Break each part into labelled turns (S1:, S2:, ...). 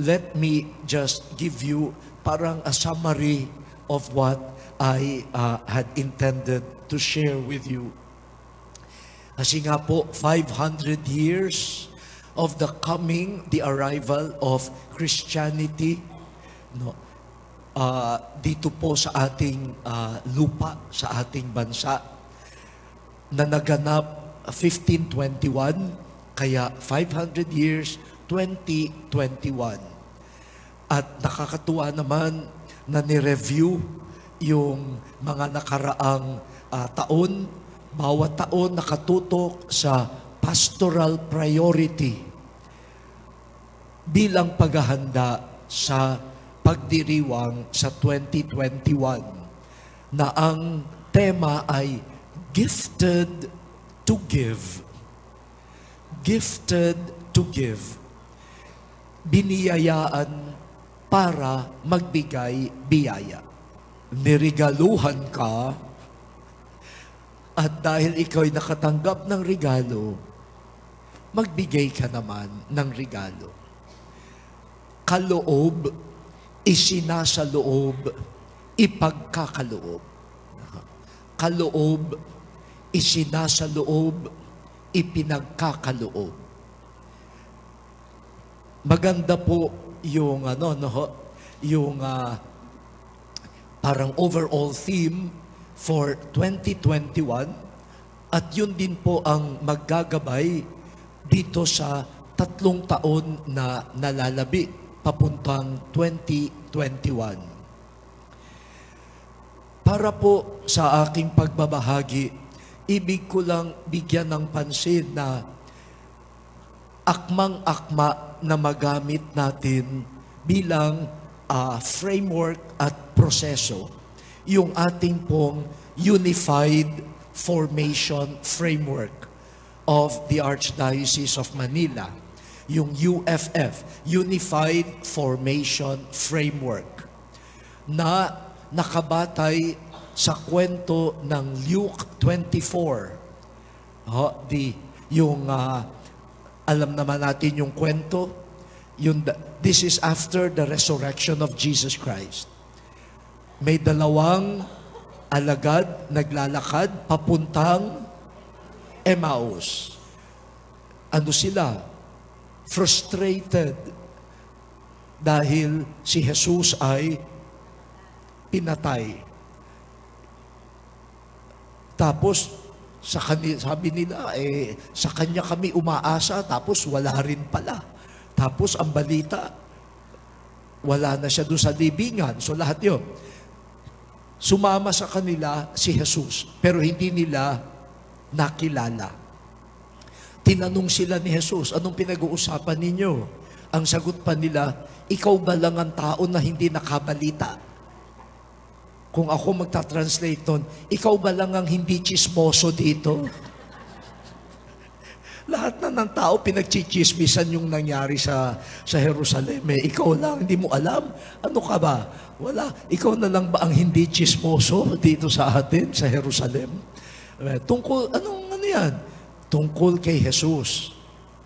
S1: let me just give you parang a summary of what I uh, had intended to share with you. Kasi nga po, 500 years of the coming, the arrival of Christianity, no, uh, dito po sa ating uh, lupa, sa ating bansa, na naganap 1521, kaya 500 years, 2021. At nakakatuwa naman na ni-review yung mga nakaraang uh, taon bawat taon nakatutok sa pastoral priority bilang paghahanda sa pagdiriwang sa 2021 na ang tema ay Gifted to Give. Gifted to Give. Biniyayaan para magbigay biyaya. Nirigaluhan ka at dahil ikaw ay nakatanggap ng regalo, magbigay ka naman ng regalo. Kaloob, isinasa loob, ipagkakaloob. Kaloob, isinasa loob, ipinagkakaloob. Maganda po yung ano no yung uh, parang overall theme for 2021 at yun din po ang maggagabay dito sa tatlong taon na nalalabi papuntang 2021. Para po sa aking pagbabahagi, ibig ko lang bigyan ng pansin na akmang-akma na magamit natin bilang uh, framework at proseso yung ating pong Unified Formation Framework of the Archdiocese of Manila, yung UFF, Unified Formation Framework, na nakabatay sa kwento ng Luke 24. Oh, the, yung, uh, alam naman natin yung kwento, yung, this is after the resurrection of Jesus Christ may dalawang alagad naglalakad papuntang Emmaus. Ano sila? Frustrated dahil si Jesus ay pinatay. Tapos, sa kanila, sabi nila, eh, sa kanya kami umaasa, tapos wala rin pala. Tapos, ang balita, wala na siya doon sa libingan. So, lahat yun sumama sa kanila si Jesus, pero hindi nila nakilala. Tinanong sila ni Jesus, anong pinag-uusapan ninyo? Ang sagot pa nila, ikaw ba lang ang tao na hindi nakabalita? Kung ako magta-translate nun, ikaw ba lang ang hindi chismoso dito? Lahat na ng tao pinagchichismisan yung nangyari sa, sa Jerusalem. Eh, ikaw lang, hindi mo alam. Ano ka ba? Wala. Ikaw na lang ba ang hindi chismoso dito sa atin, sa Jerusalem? Eh, tungkol, anong ano yan? Tungkol kay Jesus.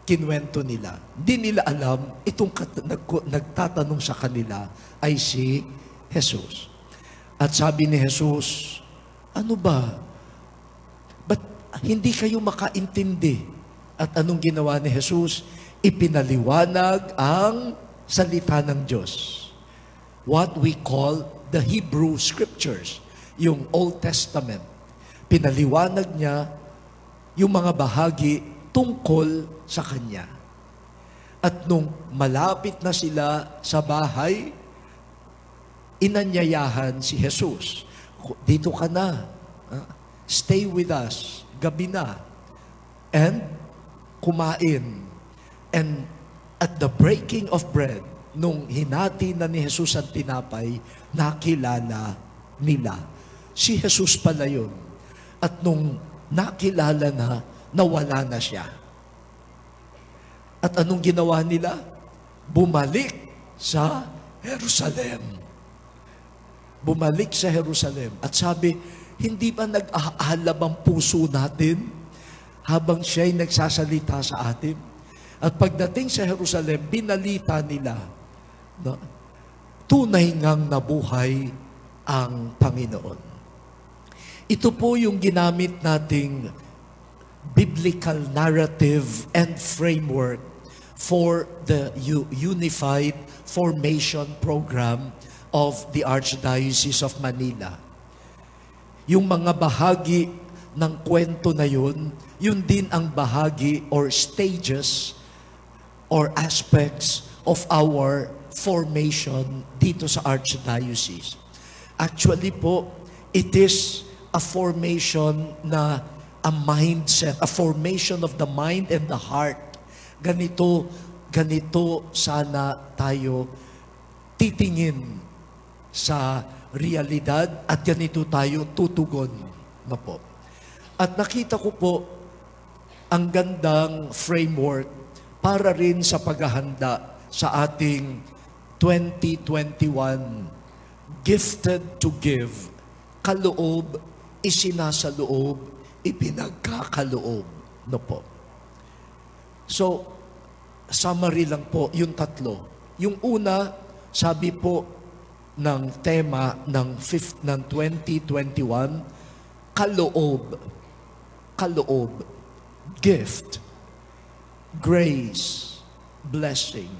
S1: Kinwento nila. Hindi nila alam, itong kat- nag, nagtatanong sa kanila ay si Jesus. At sabi ni Jesus, ano ba? Ba't hindi kayo makaintindi? At anong ginawa ni Jesus? Ipinaliwanag ang salita ng Diyos. What we call the Hebrew Scriptures, yung Old Testament. Pinaliwanag niya yung mga bahagi tungkol sa Kanya. At nung malapit na sila sa bahay, inanyayahan si Jesus. Dito ka na. Stay with us. Gabi na. And kumain. And at the breaking of bread, nung hinati na ni Jesus ang tinapay, nakilala nila. Si Jesus pala yun. At nung nakilala na, nawala na siya. At anong ginawa nila? Bumalik sa Jerusalem. Bumalik sa Jerusalem. At sabi, hindi ba nag-aalab ang puso natin habang siya ay nagsasalita sa atin. At pagdating sa Jerusalem, binalita nila No? Tunay ngang nabuhay ang Panginoon. Ito po yung ginamit nating biblical narrative and framework for the Unified Formation Program of the Archdiocese of Manila. Yung mga bahagi ng kwento na yun, yun din ang bahagi or stages or aspects of our formation dito sa Archdiocese. Actually po, it is a formation na a mindset, a formation of the mind and the heart. Ganito, ganito sana tayo titingin sa realidad at ganito tayo tutugon na po. At nakita ko po ang gandang framework para rin sa paghahanda sa ating 2021 Gifted to Give, kaloob, isinasaloob, ipinagkakaloob. No po. So, summary lang po, yung tatlo. Yung una, sabi po ng tema ng, fifth, ng 2021, kaloob, kaloob, gift, grace, blessing.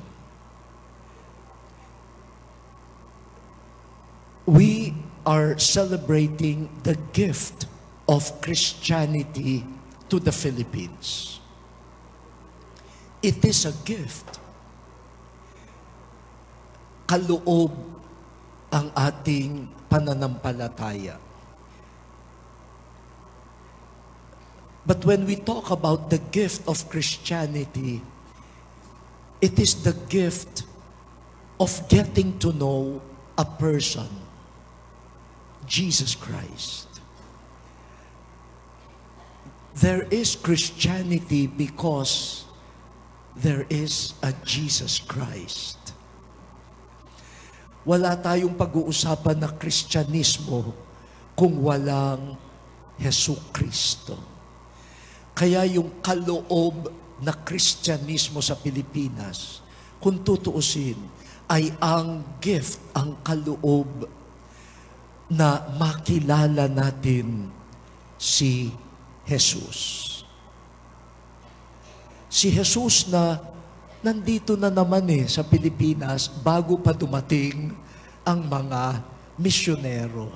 S1: We are celebrating the gift of Christianity to the Philippines. It is a gift. Kaloob ang ating pananampalataya. But when we talk about the gift of Christianity, it is the gift of getting to know a person, Jesus Christ. There is Christianity because there is a Jesus Christ. Wala tayong pag-uusapan na Kristyanismo kung walang Heso Kristo. Kaya yung kaloob na Kristyanismo sa Pilipinas, kung tutuusin, ay ang gift, ang kaloob na makilala natin si Jesus. Si Jesus na nandito na naman eh sa Pilipinas bago pa dumating ang mga misyonero.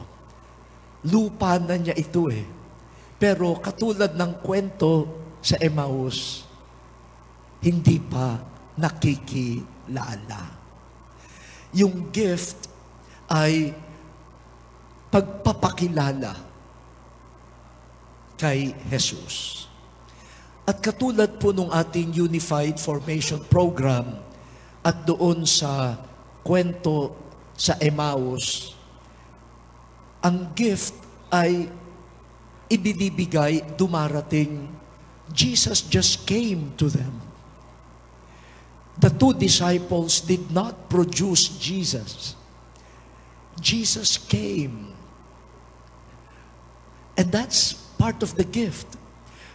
S1: Lupa na niya ito eh. Pero katulad ng kwento sa Emmaus, hindi pa nakikilala. Yung gift ay pagpapakilala kay Jesus. At katulad po nung ating Unified Formation Program at doon sa kwento sa Emmaus, ang gift ay ibinibigay, dumarating. Jesus just came to them. The two disciples did not produce Jesus. Jesus came. And that's part of the gift.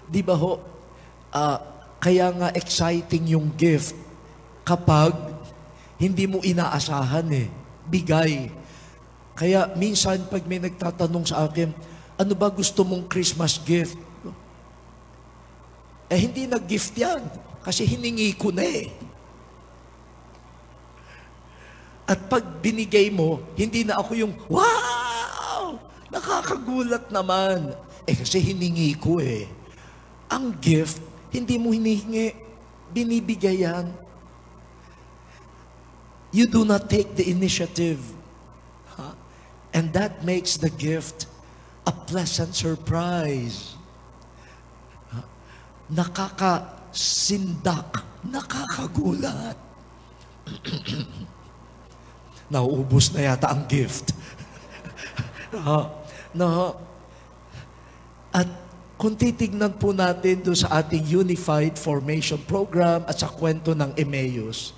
S1: Di ba ho? Ah, kaya nga exciting yung gift kapag hindi mo inaasahan eh. Bigay. Kaya minsan pag may nagtatanong sa akin, ano ba gusto mong Christmas gift? Eh hindi nag-gift yan. Kasi hiningi ko na eh. At pag binigay mo, hindi na ako yung, wow! Nakakagulat naman. Eh kasi hiningi ko eh. Ang gift, hindi mo hinihingi. Binibigay yan. You do not take the initiative. Huh? And that makes the gift a pleasant surprise. Huh? Nakakasindak, nakakagulat. Nauubos na yata ang gift. no, no. At kung titignan po natin doon sa ating Unified Formation Program at sa kwento ng Emmaus,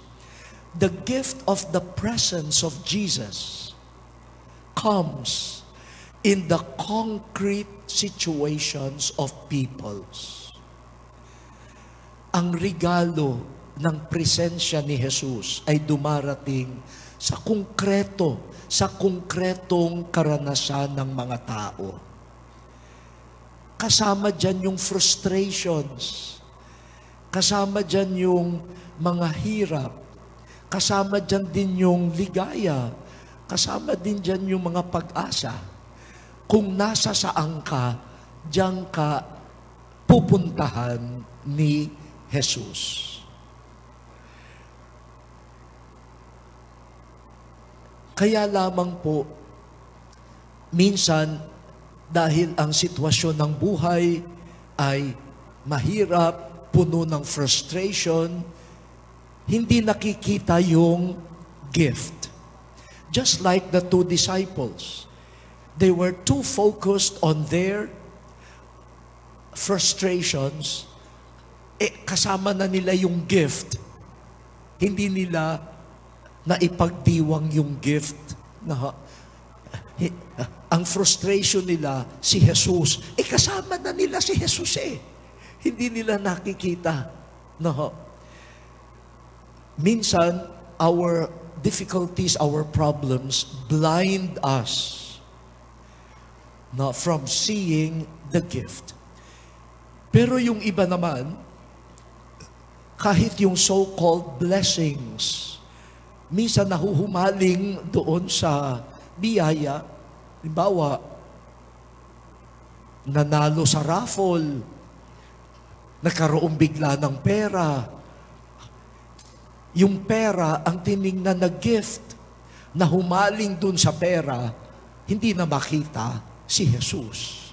S1: the gift of the presence of Jesus comes in the concrete situations of peoples. Ang regalo ng presensya ni Jesus ay dumarating sa konkreto, sa konkretong karanasan ng mga tao. Kasama dyan yung frustrations. Kasama dyan yung mga hirap. Kasama dyan din yung ligaya. Kasama din dyan yung mga pag-asa. Kung nasa saan ka, diyan ka pupuntahan ni Jesus. Kaya lamang po, minsan, dahil ang sitwasyon ng buhay ay mahirap, puno ng frustration, hindi nakikita yung gift. Just like the two disciples, they were too focused on their frustrations, eh, kasama na nila yung gift. Hindi nila na ipagdiwang yung gift na ang frustration nila si Jesus. Eh kasama na nila si Jesus eh. Hindi nila nakikita. No. Minsan, our difficulties, our problems blind us no, from seeing the gift. Pero yung iba naman, kahit yung so-called blessings, minsan nahuhumaling doon sa biyaya. Halimbawa, nanalo sa raffle, nagkaroon bigla ng pera. Yung pera ang tiningnan na gift na humaling dun sa pera, hindi na makita si Jesus.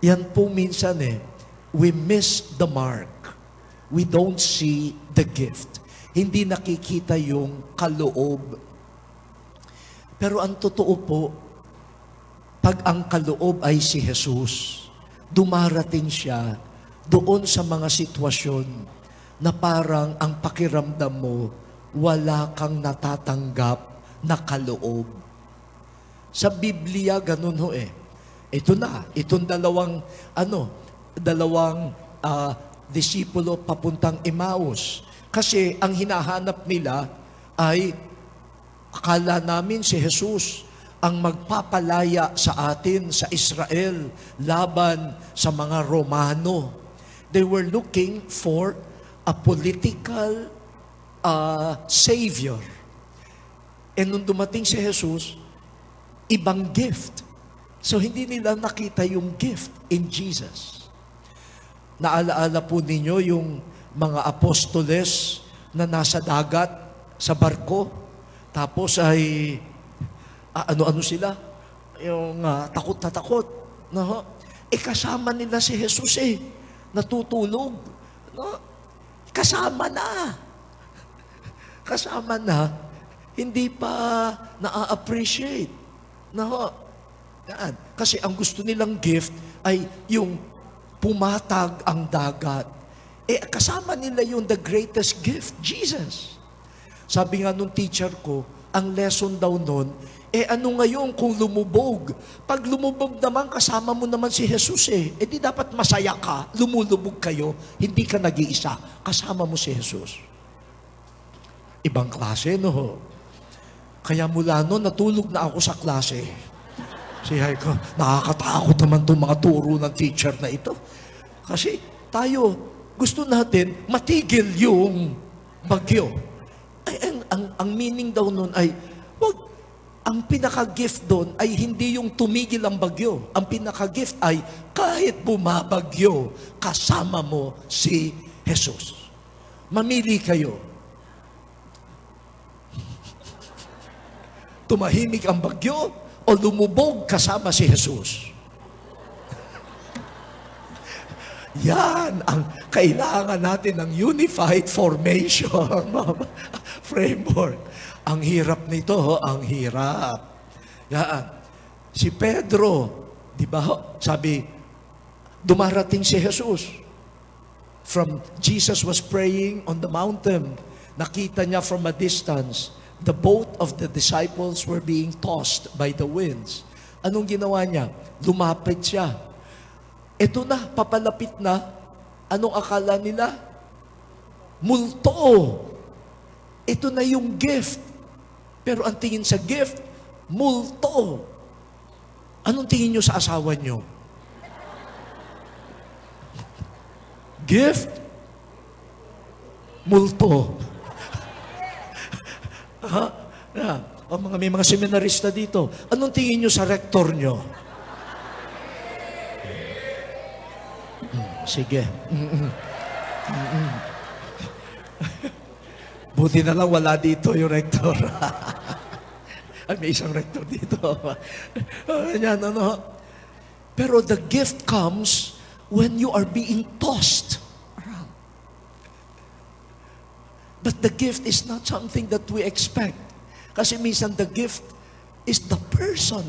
S1: Yan po minsan eh, we miss the mark. We don't see the gift hindi nakikita yung kaloob. Pero ang totoo po, pag ang kaloob ay si Jesus, dumarating siya doon sa mga sitwasyon na parang ang pakiramdam mo, wala kang natatanggap na kaloob. Sa Biblia, ganun ho eh. Ito na, itong dalawang, ano, dalawang uh, disipulo papuntang Emmaus. Kasi ang hinahanap nila ay akala namin si Jesus ang magpapalaya sa atin sa Israel laban sa mga Romano. They were looking for a political uh, savior. And nung dumating si Jesus, ibang gift. So hindi nila nakita yung gift in Jesus. Naalaala po ninyo yung mga apostoles na nasa dagat, sa barko, tapos ay ah, ano-ano sila, yung uh, takot na takot. No? Eh kasama nila si Jesus eh, natutulog. No? Kasama na. Kasama na, hindi pa na-appreciate. No? Yan. Kasi ang gusto nilang gift ay yung pumatag ang dagat eh, kasama nila yung the greatest gift, Jesus. Sabi nga nung teacher ko, ang lesson daw nun, eh ano ngayon kung lumubog? Pag lumubog naman, kasama mo naman si Jesus eh. Eh di dapat masaya ka, lumulubog kayo, hindi ka nag-iisa, kasama mo si Jesus. Ibang klase, no? Kaya mula noon, natulog na ako sa klase. Si ko, nakakatakot naman itong mga turo ng teacher na ito. Kasi tayo, gusto natin matigil yung bagyo. Ay, ang, ang, ang meaning daw nun ay, wag, ang pinaka-gift doon ay hindi yung tumigil ang bagyo. Ang pinaka-gift ay kahit bumabagyo, kasama mo si Jesus. Mamili kayo. Tumahimik ang bagyo o lumubog kasama si Jesus. Yan ang kailangan natin ng unified formation framework. Ang hirap nito, ang hirap. Yan. Si Pedro, di ba, sabi, dumarating si Jesus. From Jesus was praying on the mountain. Nakita niya from a distance, the boat of the disciples were being tossed by the winds. Anong ginawa niya? Lumapit siya ito na, papalapit na. Anong akala nila? multo. Ito na yung gift. Pero ang tingin sa gift, multo. Anong tingin nyo sa asawa nyo? Gift? Multo. ha? Yeah. Mga, may mga seminarista dito. Anong tingin nyo sa rektor nyo? Hmm, sige. Mm-mm. Buti na lang wala dito yung rektor. Ay, may isang rektor dito. Yan, ano. Pero the gift comes when you are being tossed around. But the gift is not something that we expect. Kasi minsan the gift is the person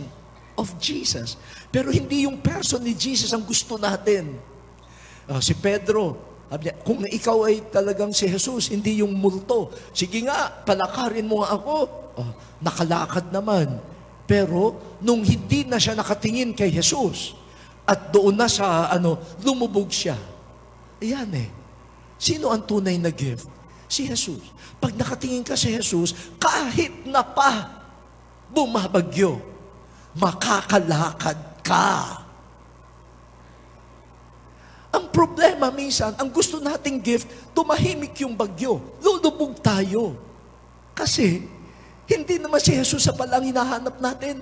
S1: of Jesus. Pero hindi yung person ni Jesus ang gusto natin. Uh, si Pedro, kung ikaw ay talagang si Jesus, hindi yung multo. Sige nga, palakarin mo nga ako. Oh, nakalakad naman. Pero, nung hindi na siya nakatingin kay Jesus, at doon na sa, ano, lumubog siya. Ayan eh. Sino ang tunay na gift? Si Jesus. Pag nakatingin ka si Jesus, kahit na pa bumabagyo, makakalakad ka. Ang problema minsan, ang gusto nating gift, tumahimik yung bagyo. Lulubog tayo. Kasi, hindi naman si Jesus sa palang hinahanap natin.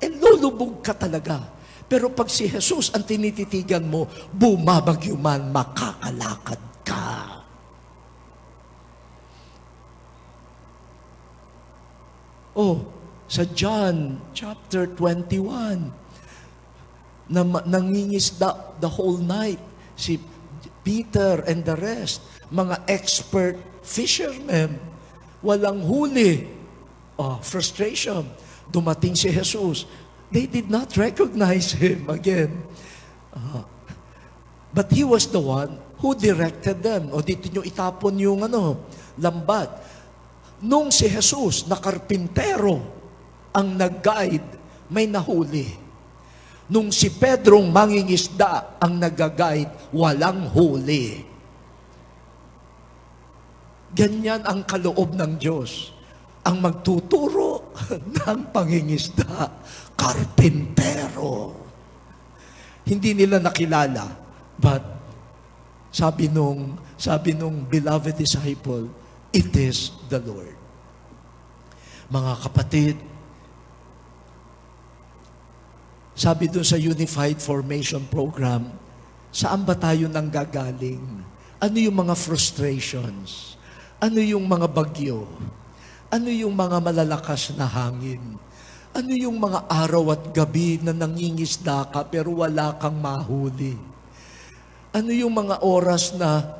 S1: And lulubog ka talaga. Pero pag si Jesus ang tinititigan mo, bumabagyo man, makakalakad ka. Oh, sa John chapter 21, na nangingisda the whole night. Si Peter and the rest, mga expert fishermen, walang huli. Oh, frustration. Dumating si Jesus. They did not recognize him again. Uh, but he was the one who directed them. O dito nyo itapon yung ano, lambat. Nung si Jesus na karpintero ang nag-guide, may nahuli. Nung si Pedrong mangingisda ang nagagayad, walang huli. Ganyan ang kaloob ng Diyos. Ang magtuturo ng pangingisda, karpintero. Hindi nila nakilala, but sabi nung, sabi nung beloved disciple, it is the Lord. Mga kapatid, sabi doon sa Unified Formation Program, saan ba tayo nang gagaling? Ano yung mga frustrations? Ano yung mga bagyo? Ano yung mga malalakas na hangin? Ano yung mga araw at gabi na nangingisda ka pero wala kang mahuli? Ano yung mga oras na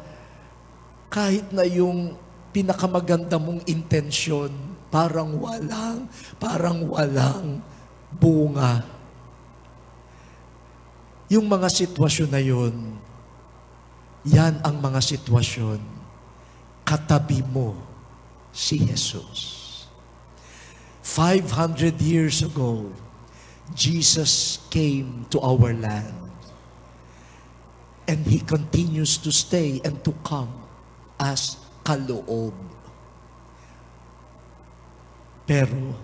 S1: kahit na yung pinakamaganda mong intensyon, parang walang, parang walang bunga yung mga sitwasyon na yun, yan ang mga sitwasyon. Katabi mo si Jesus. 500 years ago, Jesus came to our land. And He continues to stay and to come as kaloob. Pero,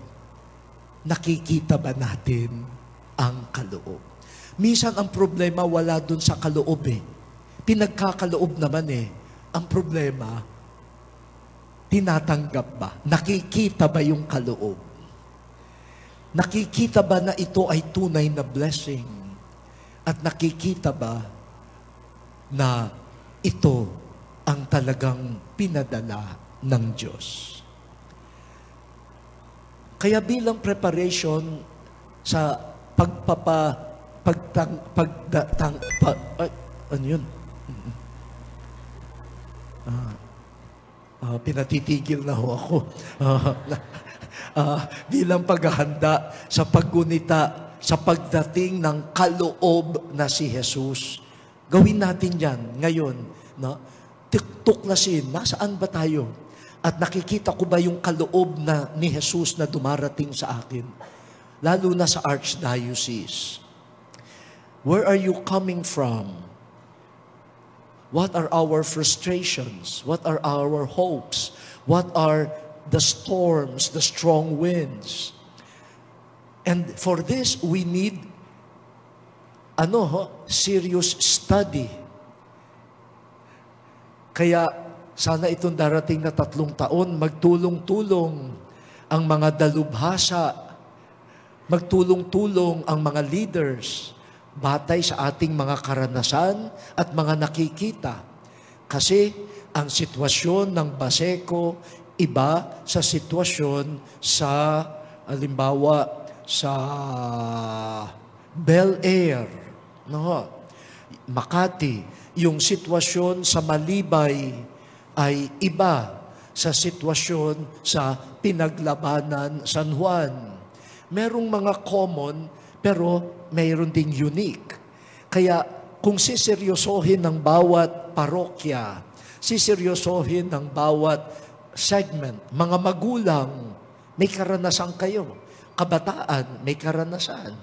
S1: nakikita ba natin ang kaloob? Minsan ang problema wala dun sa kaloob eh. Pinagkakaloob naman eh. Ang problema, tinatanggap ba? Nakikita ba yung kaloob? Nakikita ba na ito ay tunay na blessing? At nakikita ba na ito ang talagang pinadala ng Diyos? Kaya bilang preparation sa pagpapa pagtang, pagdatang, pag, ay, ano yun? Ah, uh, pinatitigil na ho ako. Uh, uh, bilang paghahanda sa paggunita sa pagdating ng kaloob na si Jesus. Gawin natin yan ngayon. No? Tuklasin, nasaan ba tayo? At nakikita ko ba yung kaloob na ni Jesus na dumarating sa akin? Lalo na sa Archdiocese. Where are you coming from? What are our frustrations? What are our hopes? What are the storms, the strong winds? And for this, we need ano ho, serious study. Kaya sana itong darating na tatlong taon, magtulong-tulong ang mga dalubhasa, magtulong-tulong ang mga leaders, batay sa ating mga karanasan at mga nakikita. Kasi ang sitwasyon ng Baseco iba sa sitwasyon sa halimbawa sa Bel Air, no? Makati, yung sitwasyon sa Malibay ay iba sa sitwasyon sa pinaglabanan San Juan. Merong mga common pero mayroon ding unique. Kaya kung siseryosohin ng bawat parokya, siseryosohin ng bawat segment, mga magulang, may karanasan kayo. Kabataan, may karanasan.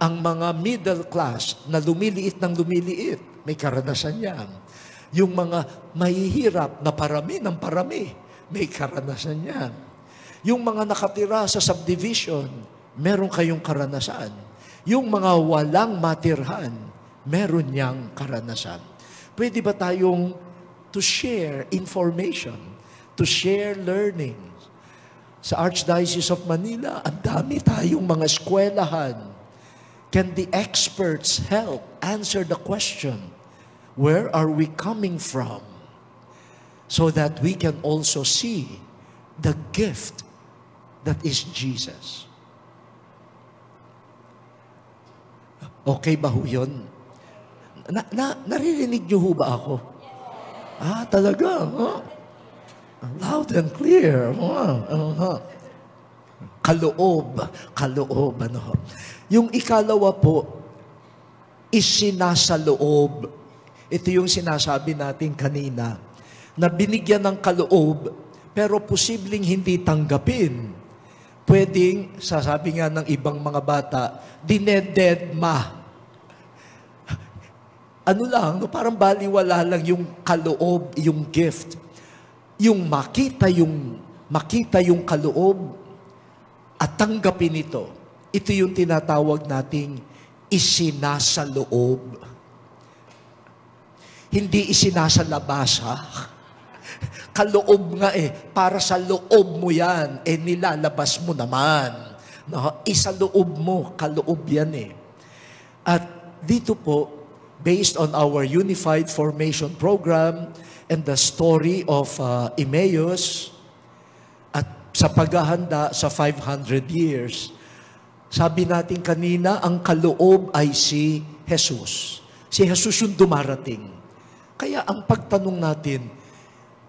S1: Ang mga middle class na lumiliit ng lumiliit, may karanasan yan. Yung mga mahihirap na parami ng parami, may karanasan yan. Yung mga nakatira sa subdivision, meron kayong karanasan. Yung mga walang matirhan, meron niyang karanasan. Pwede ba tayong to share information, to share learning? Sa Archdiocese of Manila, ang dami tayong mga eskwelahan. Can the experts help answer the question, where are we coming from? So that we can also see the gift that is Jesus. Okay ba ho yun? Na, na, naririnig niyo ho ba ako? Ah, talaga? Huh? Loud and clear. Wow. Uh-huh. Kaloob. Kaloob. Ano? Yung ikalawa po, isinasaloob. Ito yung sinasabi natin kanina, na binigyan ng kaloob, pero posibleng hindi tanggapin pwedeng, sasabi nga ng ibang mga bata, dinededma. Ano lang, no, parang baliwala lang yung kaloob, yung gift. Yung makita yung makita yung kaloob at tanggapin ito. Ito yung tinatawag nating isinasaloob. Hindi isinasalabas, ha? Kaloob nga eh, para sa loob mo yan, eh nilalabas mo naman. No? Isa loob mo, kaloob yan eh. At dito po, based on our Unified Formation Program and the story of uh, Emmaus, at sa paghahanda sa 500 years, sabi natin kanina, ang kaloob ay si Jesus. Si Jesus yung dumarating. Kaya ang pagtanong natin,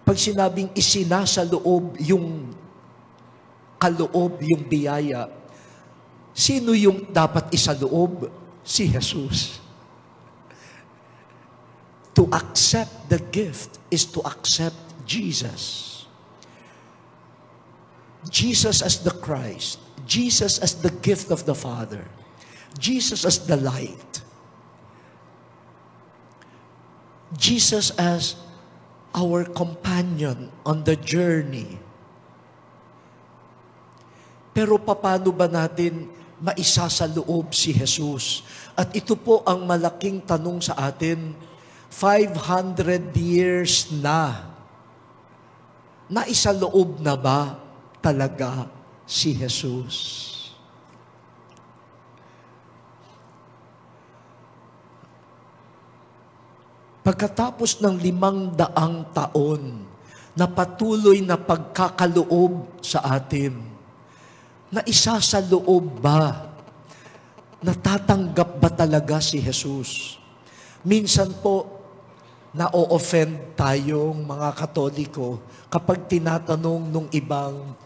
S1: pag sinabing isinasa loob yung kaloob, yung biyaya, sino yung dapat isaloob? Si Jesus. To accept the gift is to accept Jesus. Jesus as the Christ. Jesus as the gift of the Father. Jesus as the light. Jesus as our companion on the journey. Pero paano ba natin maisasaloob si Jesus? At ito po ang malaking tanong sa atin, 500 years na, naisaloob na ba talaga si Jesus? Pagkatapos ng limang daang taon na patuloy na pagkakaloob sa atin, na isa sa loob ba? Natatanggap ba talaga si Jesus? Minsan po, na-offend tayong mga katoliko kapag tinatanong nung ibang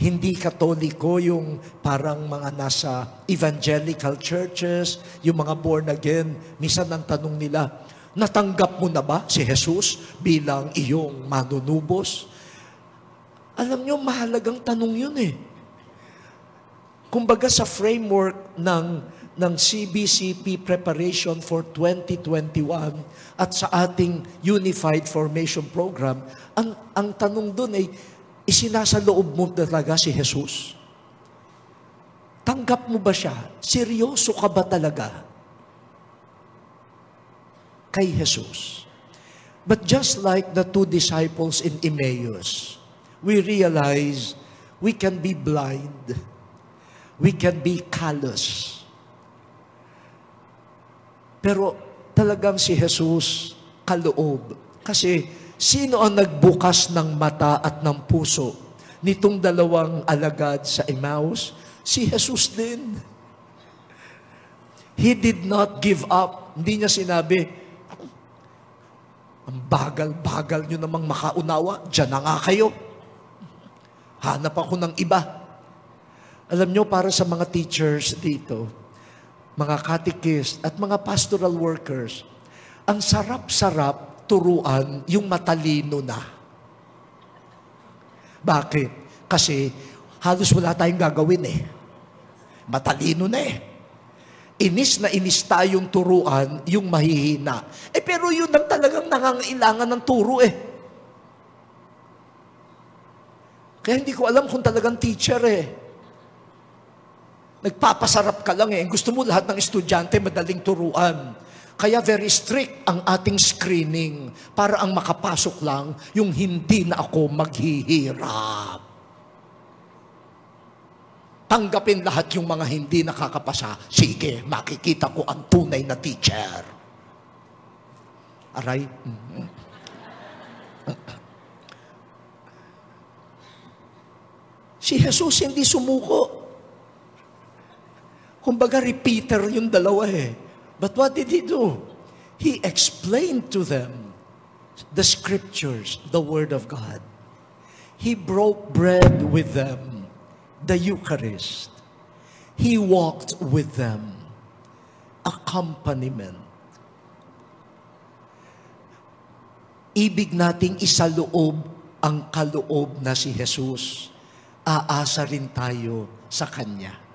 S1: hindi katoliko, yung parang mga nasa evangelical churches, yung mga born again, minsan ang tanong nila, natanggap mo na ba si Jesus bilang iyong manunubos? Alam nyo, mahalagang tanong yun eh. Kumbaga sa framework ng, ng CBCP preparation for 2021 at sa ating Unified Formation Program, ang, ang tanong doon ay, isinasaloob mo talaga si Jesus? Tanggap mo ba siya? Seryoso ka ba talaga? Kay Jesus. But just like the two disciples in Emmaus, we realize we can be blind. We can be callous pero talagang si Jesus kaloob. Kasi sino ang nagbukas ng mata at ng puso nitong dalawang alagad sa Emmaus? Si Jesus din. He did not give up. Hindi niya sinabi, ang bagal-bagal nyo namang makaunawa, dyan na nga kayo. Hanap ako ng iba. Alam nyo, para sa mga teachers dito, mga catechist at mga pastoral workers, ang sarap-sarap turuan yung matalino na. Bakit? Kasi halos wala tayong gagawin eh. Matalino na eh. Inis na inis tayong turuan yung mahihina. Eh pero yun ang talagang nangangailangan ng turo eh. Kaya hindi ko alam kung talagang teacher eh. Nagpapasarap ka lang eh. Gusto mo lahat ng estudyante madaling turuan. Kaya very strict ang ating screening para ang makapasok lang yung hindi na ako maghihirap. Tanggapin lahat yung mga hindi nakakapasa. Sige, makikita ko ang tunay na teacher. Aray? Mm-hmm. Si Jesus hindi sumuko. Kumbaga, repeater yung dalawa eh. But what did he do? He explained to them the scriptures, the Word of God. He broke bread with them, the Eucharist. He walked with them, accompaniment. Ibig nating isaloob ang kaloob na si Jesus. Aasa rin tayo sa Kanya.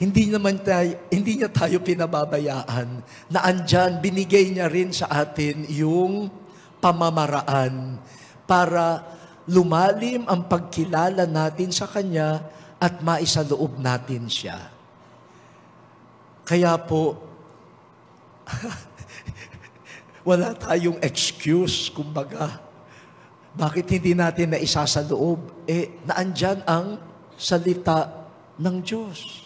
S1: Hindi naman tayo, hindi niya tayo pinababayaan na andyan, binigay niya rin sa atin yung pamamaraan para lumalim ang pagkilala natin sa Kanya at maisaloob natin siya. Kaya po, wala tayong excuse, kumbaga. Bakit hindi natin na isa sa loob? Eh, naandyan ang salita ng Diyos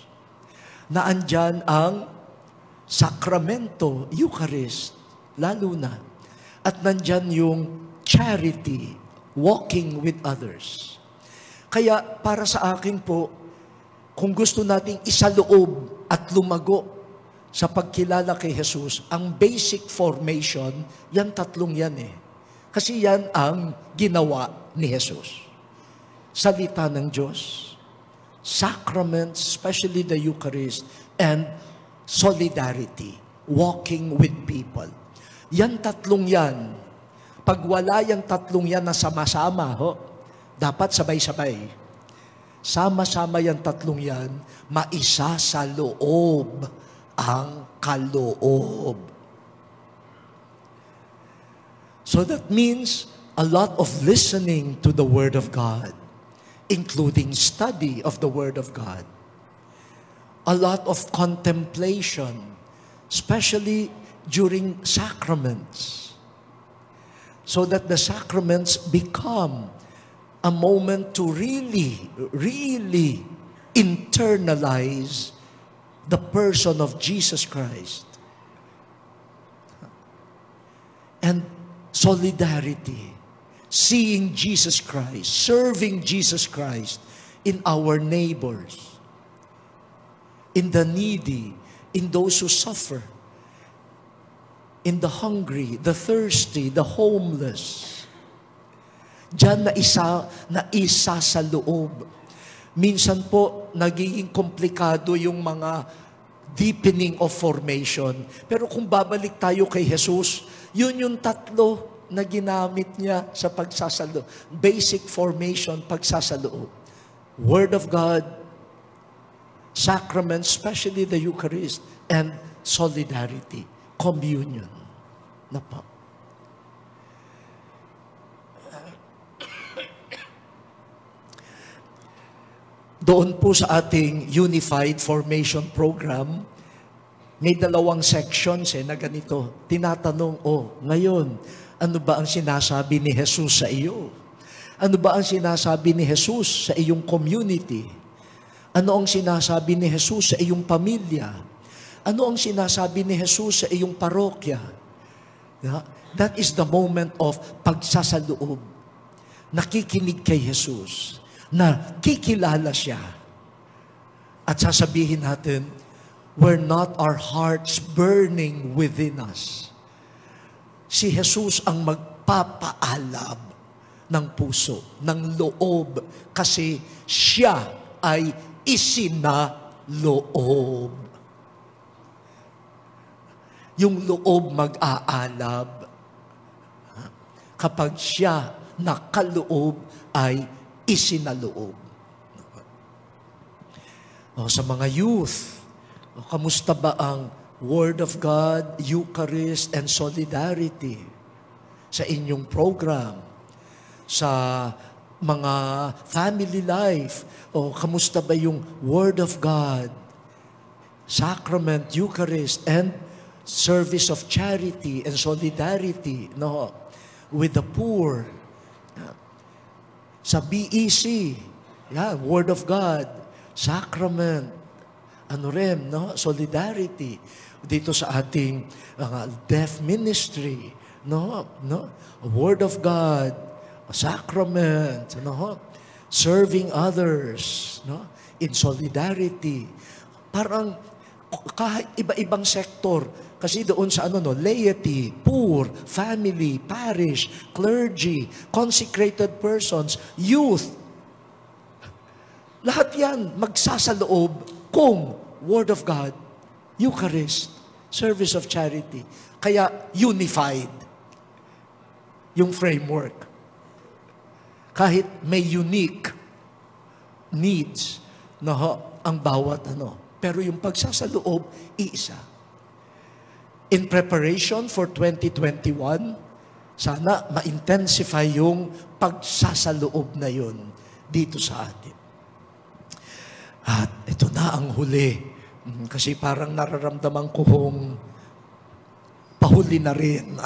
S1: na andyan ang sakramento, Eucharist, lalo na. At nandyan yung charity, walking with others. Kaya para sa akin po, kung gusto nating isaloob at lumago sa pagkilala kay Jesus, ang basic formation, yan tatlong yan eh. Kasi yan ang ginawa ni Jesus. Salita ng Diyos, sacraments, especially the Eucharist, and solidarity, walking with people. Yan tatlong yan. Pag wala yung tatlong yan na sama-sama, ho, dapat sabay-sabay. Sama-sama yung tatlong yan, maisa sa loob ang kaloob. So that means a lot of listening to the Word of God including study of the Word of God. A lot of contemplation, especially during sacraments, so that the sacraments become a moment to really, really internalize the person of Jesus Christ. And solidarity seeing Jesus Christ, serving Jesus Christ in our neighbors, in the needy, in those who suffer, in the hungry, the thirsty, the homeless. Diyan na isa, na isa sa loob. Minsan po, nagiging komplikado yung mga deepening of formation. Pero kung babalik tayo kay Jesus, yun yung tatlo na ginamit niya sa pagsasalo. Basic formation, pagsasalo. Word of God, sacraments, especially the Eucharist, and solidarity, communion. Na po. Doon po sa ating Unified Formation Program, may dalawang sections eh na ganito. Tinatanong, oh, ngayon, ano ba ang sinasabi ni Jesus sa iyo? Ano ba ang sinasabi ni Jesus sa iyong community? Ano ang sinasabi ni Jesus sa iyong pamilya? Ano ang sinasabi ni Jesus sa iyong parokya? That is the moment of pagsasaloob. Nakikinig kay Jesus na kikilala siya. At sasabihin natin, were not our hearts burning within us? Si Jesus ang magpapaalam ng puso, ng loob, kasi siya ay isinaloob. Yung loob mag-aalab. Kapag siya nakaloob ay isinaloob. O, sa mga youth, o, kamusta ba ang Word of God, Eucharist, and Solidarity sa inyong program? Sa mga family life, o kamusta ba yung Word of God, Sacrament, Eucharist, and service of charity and solidarity no, with the poor, sa BEC, yeah, Word of God, Sacrament, ano rin, no? Solidarity. Dito sa ating uh, deaf ministry, no? No? Word of God, Sacrament, no? Serving others, no? In solidarity. Parang kahit iba-ibang sektor, kasi doon sa ano no, laity, poor, family, parish, clergy, consecrated persons, youth. Lahat yan magsasaloob kung Word of God, Eucharist, service of charity. Kaya unified yung framework. Kahit may unique needs na ho, ang bawat ano. Pero yung pagsasaloob, iisa in preparation for 2021, sana ma-intensify yung pagsasaloob na yun dito sa atin. At ito na ang huli. Mm, kasi parang nararamdaman ko kung pahuli na rin.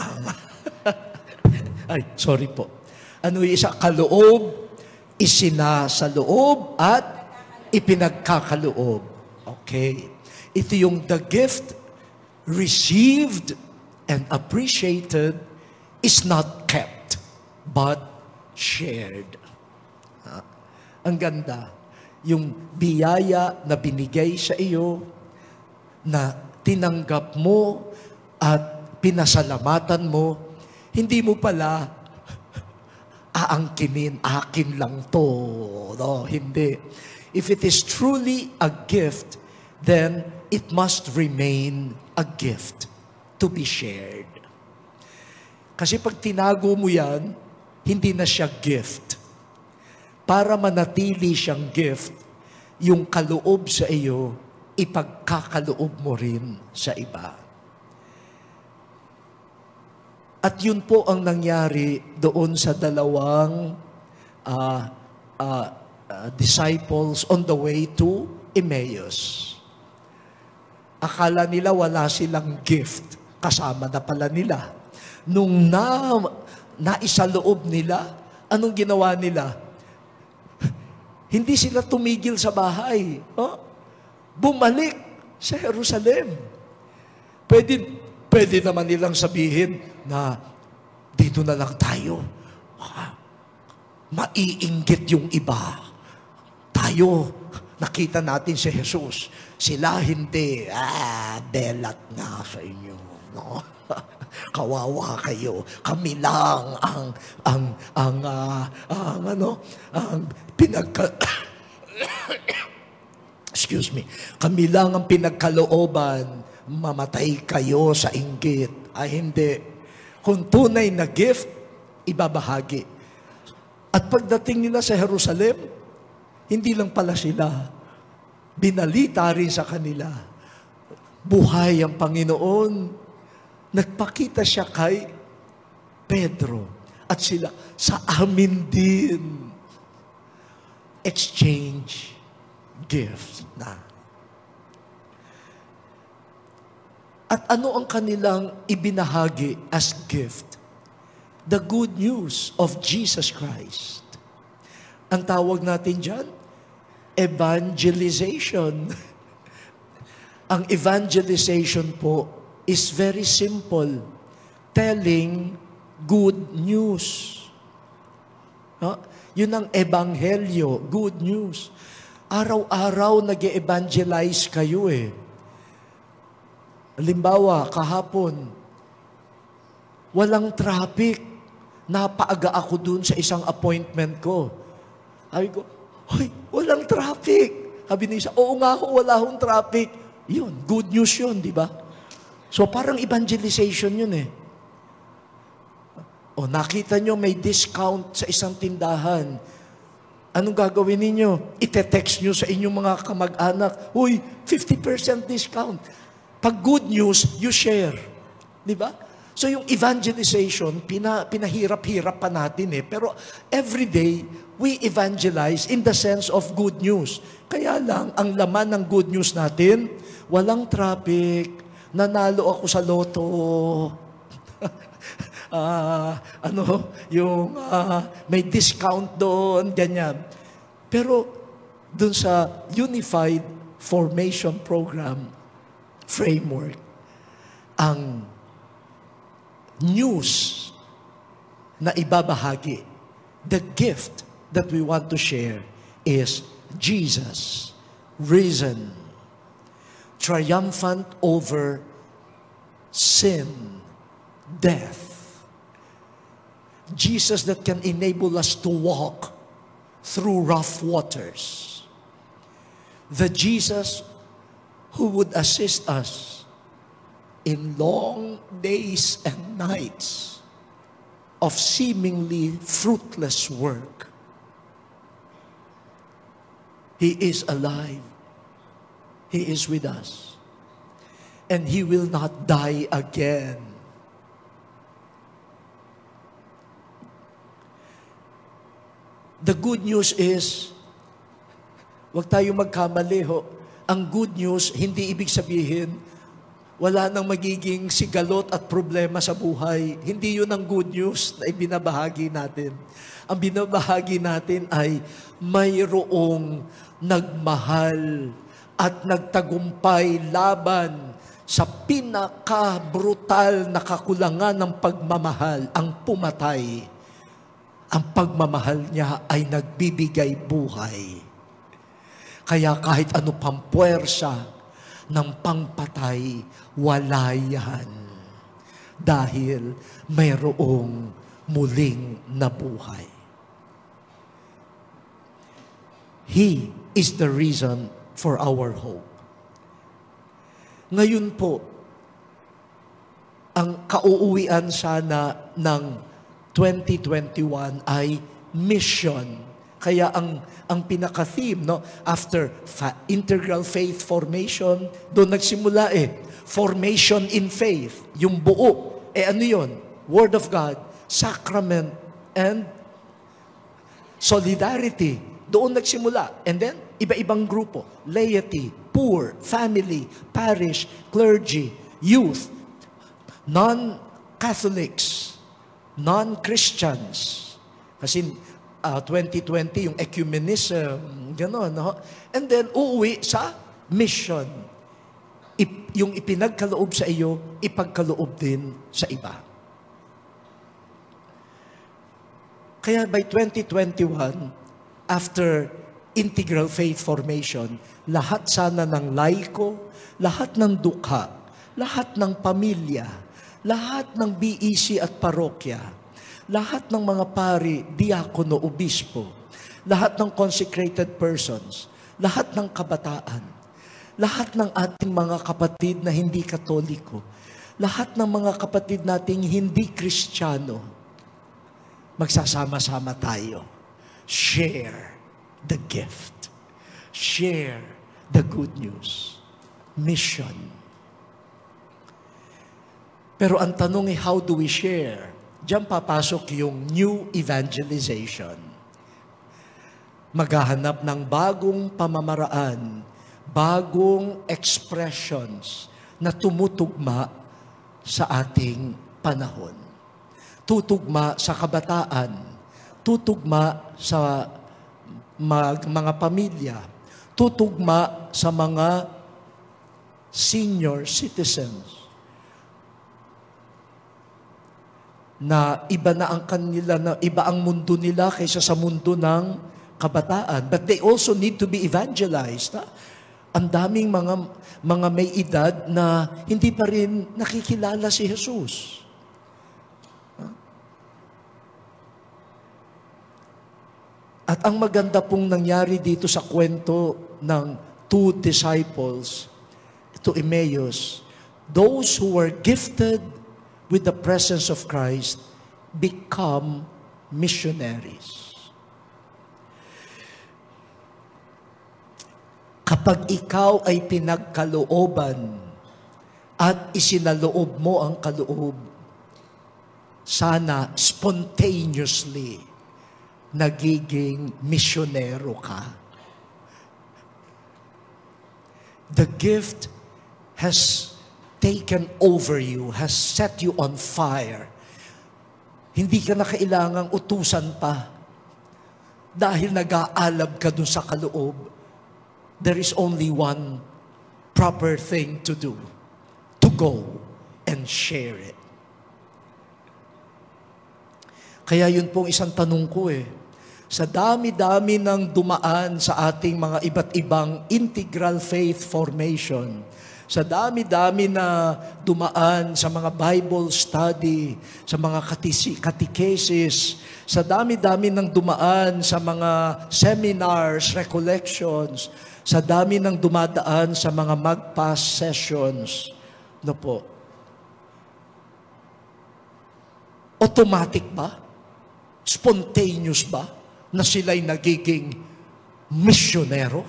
S1: Ay, sorry po. Ano yung isa? Kaloob, isina sa loob, at ipinagkakaloob. Okay. Ito yung the gift received and appreciated is not kept, but shared. Ha? Ang ganda. Yung biyaya na binigay sa iyo, na tinanggap mo at pinasalamatan mo, hindi mo pala aangkinin, akin lang to. No, hindi. If it is truly a gift, then it must remain a gift to be shared. Kasi pag tinago mo yan, hindi na siya gift. Para manatili siyang gift, yung kaloob sa iyo, ipagkakaloob mo rin sa iba. At yun po ang nangyari doon sa dalawang uh, uh, uh, disciples on the way to Emmaus. Akala nila wala silang gift. Kasama na pala nila. Nung na, naisaloob nila, anong ginawa nila? Hindi sila tumigil sa bahay. Oh? Bumalik sa Jerusalem. Pwede, pwede naman nilang sabihin na dito na lang tayo. Ah, maiinggit yung iba. Tayo, nakita natin si Jesus. Sila hindi. Ah, belat na sa inyo. No? Kawawa kayo. Kami lang ang ang ang uh, ang ano, ang pinagka Excuse me. Kami lang ang pinagkalooban. Mamatay kayo sa inggit. Ay hindi. Kung tunay na gift, ibabahagi. At pagdating nila sa Jerusalem, hindi lang pala sila binalita rin sa kanila, buhay ang Panginoon. Nagpakita siya kay Pedro at sila sa amin din. Exchange gifts na. At ano ang kanilang ibinahagi as gift? The good news of Jesus Christ. Ang tawag natin dyan, evangelization. ang evangelization po is very simple. Telling good news. Ha? Yun ang ebanghelyo, good news. Araw-araw nag evangelize kayo eh. Halimbawa, kahapon, walang traffic. Napaaga ako dun sa isang appointment ko. Sabi ko, Hoy, walang traffic. Sabi ni isa, oo nga ho, wala hong traffic. Yun, good news yun, di ba? So parang evangelization yun eh. O nakita nyo may discount sa isang tindahan. Anong gagawin ninyo? Ite-text nyo sa inyong mga kamag-anak, Uy, 50% discount. Pag good news, you share. Di ba? So yung evangelization, pina, pinahirap-hirap pa natin eh. Pero every day, we evangelize in the sense of good news. Kaya lang, ang laman ng good news natin, walang traffic, nanalo ako sa loto, uh, ano, yung uh, may discount doon, ganyan. Pero doon sa Unified Formation Program framework, ang news na ibabahagi, the gift that we want to share is Jesus, risen, triumphant over sin, death. Jesus that can enable us to walk through rough waters. The Jesus who would assist us in long days and nights of seemingly fruitless work. He is alive. He is with us. And He will not die again. The good news is, wag tayo magkamali ho. Ang good news, hindi ibig sabihin, wala nang magiging sigalot at problema sa buhay. Hindi yun ang good news na ibinabahagi natin. Ang binabahagi natin ay mayroong nagmahal at nagtagumpay laban sa pinaka-brutal na kakulangan ng pagmamahal, ang pumatay. Ang pagmamahal niya ay nagbibigay buhay. Kaya kahit ano pang puwersa, ng pangpatay, wala yan. Dahil mayroong muling nabuhay. He is the reason for our hope. Ngayon po, ang kauuwian sana ng 2021 ay mission kaya ang ang pinaka-theme no after fa- integral faith formation, doon nagsimula eh formation in faith, yung buo. Eh ano 'yon? Word of God, sacrament and solidarity. Doon nagsimula. And then iba-ibang grupo, laity, poor, family, parish, clergy, youth, non-Catholics, non-Christians. Kasi uh, ah, 2020, yung ecumenism, gano'n. No? And then, uuwi sa mission. Ip, yung ipinagkaloob sa iyo, ipagkaloob din sa iba. Kaya by 2021, after integral faith formation, lahat sana ng laiko, lahat ng dukha, lahat ng pamilya, lahat ng BEC at parokya, lahat ng mga pari, diakono, obispo, lahat ng consecrated persons, lahat ng kabataan, lahat ng ating mga kapatid na hindi katoliko, lahat ng mga kapatid nating hindi kristyano, magsasama-sama tayo. Share the gift. Share the good news. Mission. Pero ang tanong ay, how do we share? Diyan papasok yung new evangelization. Maghahanap ng bagong pamamaraan, bagong expressions na tumutugma sa ating panahon. Tutugma sa kabataan, tutugma sa mag, mga pamilya, tutugma sa mga senior citizens, na iba na ang kanila, na iba ang mundo nila kaysa sa mundo ng kabataan. But they also need to be evangelized. Ha? Ang daming mga, mga may edad na hindi pa rin nakikilala si Jesus. At ang maganda pong nangyari dito sa kwento ng two disciples to Emmaus, those who were gifted with the presence of Christ become missionaries. Kapag ikaw ay pinagkalooban at isinaloob mo ang kaloob, sana spontaneously nagiging misyonero ka. The gift has taken over you, has set you on fire. Hindi ka na kailangang utusan pa. Dahil nag-aalab ka dun sa kaloob, there is only one proper thing to do. To go and share it. Kaya yun pong isang tanong ko eh. Sa dami-dami ng dumaan sa ating mga iba't ibang integral faith formation, sa dami-dami na dumaan sa mga Bible study, sa mga catechesis, sa dami-dami ng dumaan sa mga seminars, recollections, sa dami ng dumadaan sa mga mag-pass sessions, no po, automatic ba? Spontaneous ba? Na sila'y nagiging misyonero?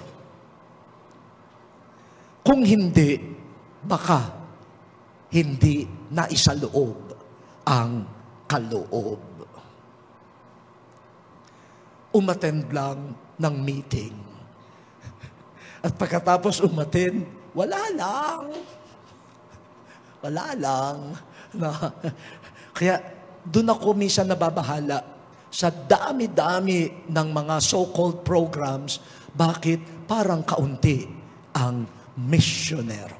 S1: Kung hindi, baka hindi na isaloob ang kaloob. Umattend lang ng meeting. At pagkatapos umattend, wala lang. Wala lang. Na, kaya doon ako minsan nababahala sa dami-dami ng mga so-called programs, bakit parang kaunti ang misyonero.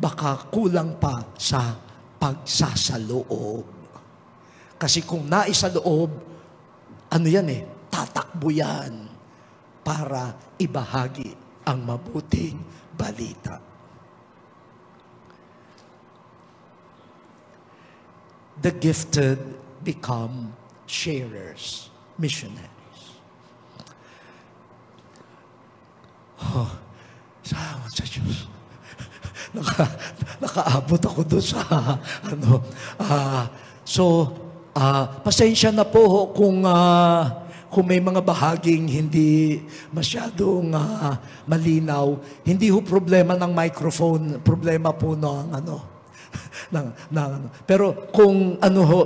S1: Baka kulang pa sa pagsasaloob. Kasi kung naisaloob, ano yan eh, tatakbo yan para ibahagi ang mabuting balita. The gifted become sharers, missionaries. Oh, salamat sa Diyos. Naka, nakaabot ako doon sa ano. Uh, so, uh, pasensya na po kung uh, kung may mga bahaging hindi masyadong uh, malinaw, hindi ho problema ng microphone, problema po ng ano, ng, ng ano. Pero kung ano ho,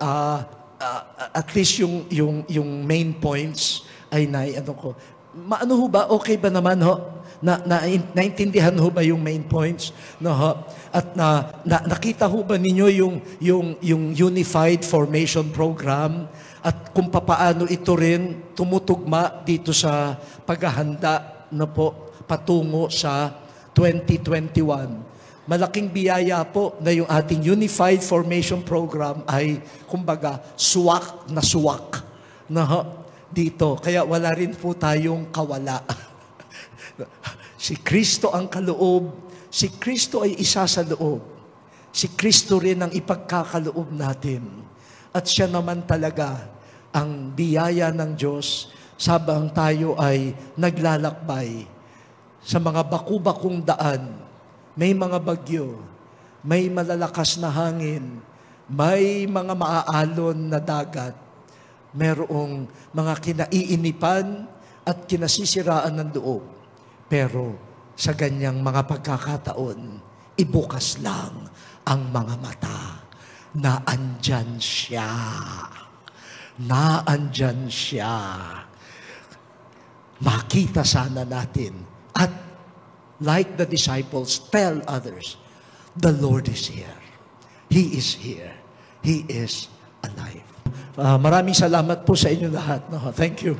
S1: uh, uh, at least yung, yung, yung main points ay na, ano ko, maano ho ba, okay ba naman ho? Na, na, naintindihan ho ba yung main points? No, ho? At na, na, nakita ho ba ninyo yung, yung, yung Unified Formation Program? At kung papaano ito rin tumutugma dito sa paghahanda na po patungo sa 2021. Malaking biyaya po na yung ating Unified Formation Program ay, kumbaga, suwak na suwak. Na, dito. Kaya wala rin po tayong kawala. si Kristo ang kaloob. Si Kristo ay isa sa loob. Si Kristo rin ang ipagkakaloob natin. At siya naman talaga ang biyaya ng Diyos sabang tayo ay naglalakbay sa mga baku-bakong daan. May mga bagyo, may malalakas na hangin, may mga maaalon na dagat, merong mga kinaiinipan at kinasisiraan ng loob. Pero sa ganyang mga pagkakataon, ibukas lang ang mga mata na andyan siya. Na andyan siya. Makita sana natin at like the disciples, tell others, the Lord is here. He is here. He is alive. Ah, maraming salamat po sa inyo lahat. No? Thank you.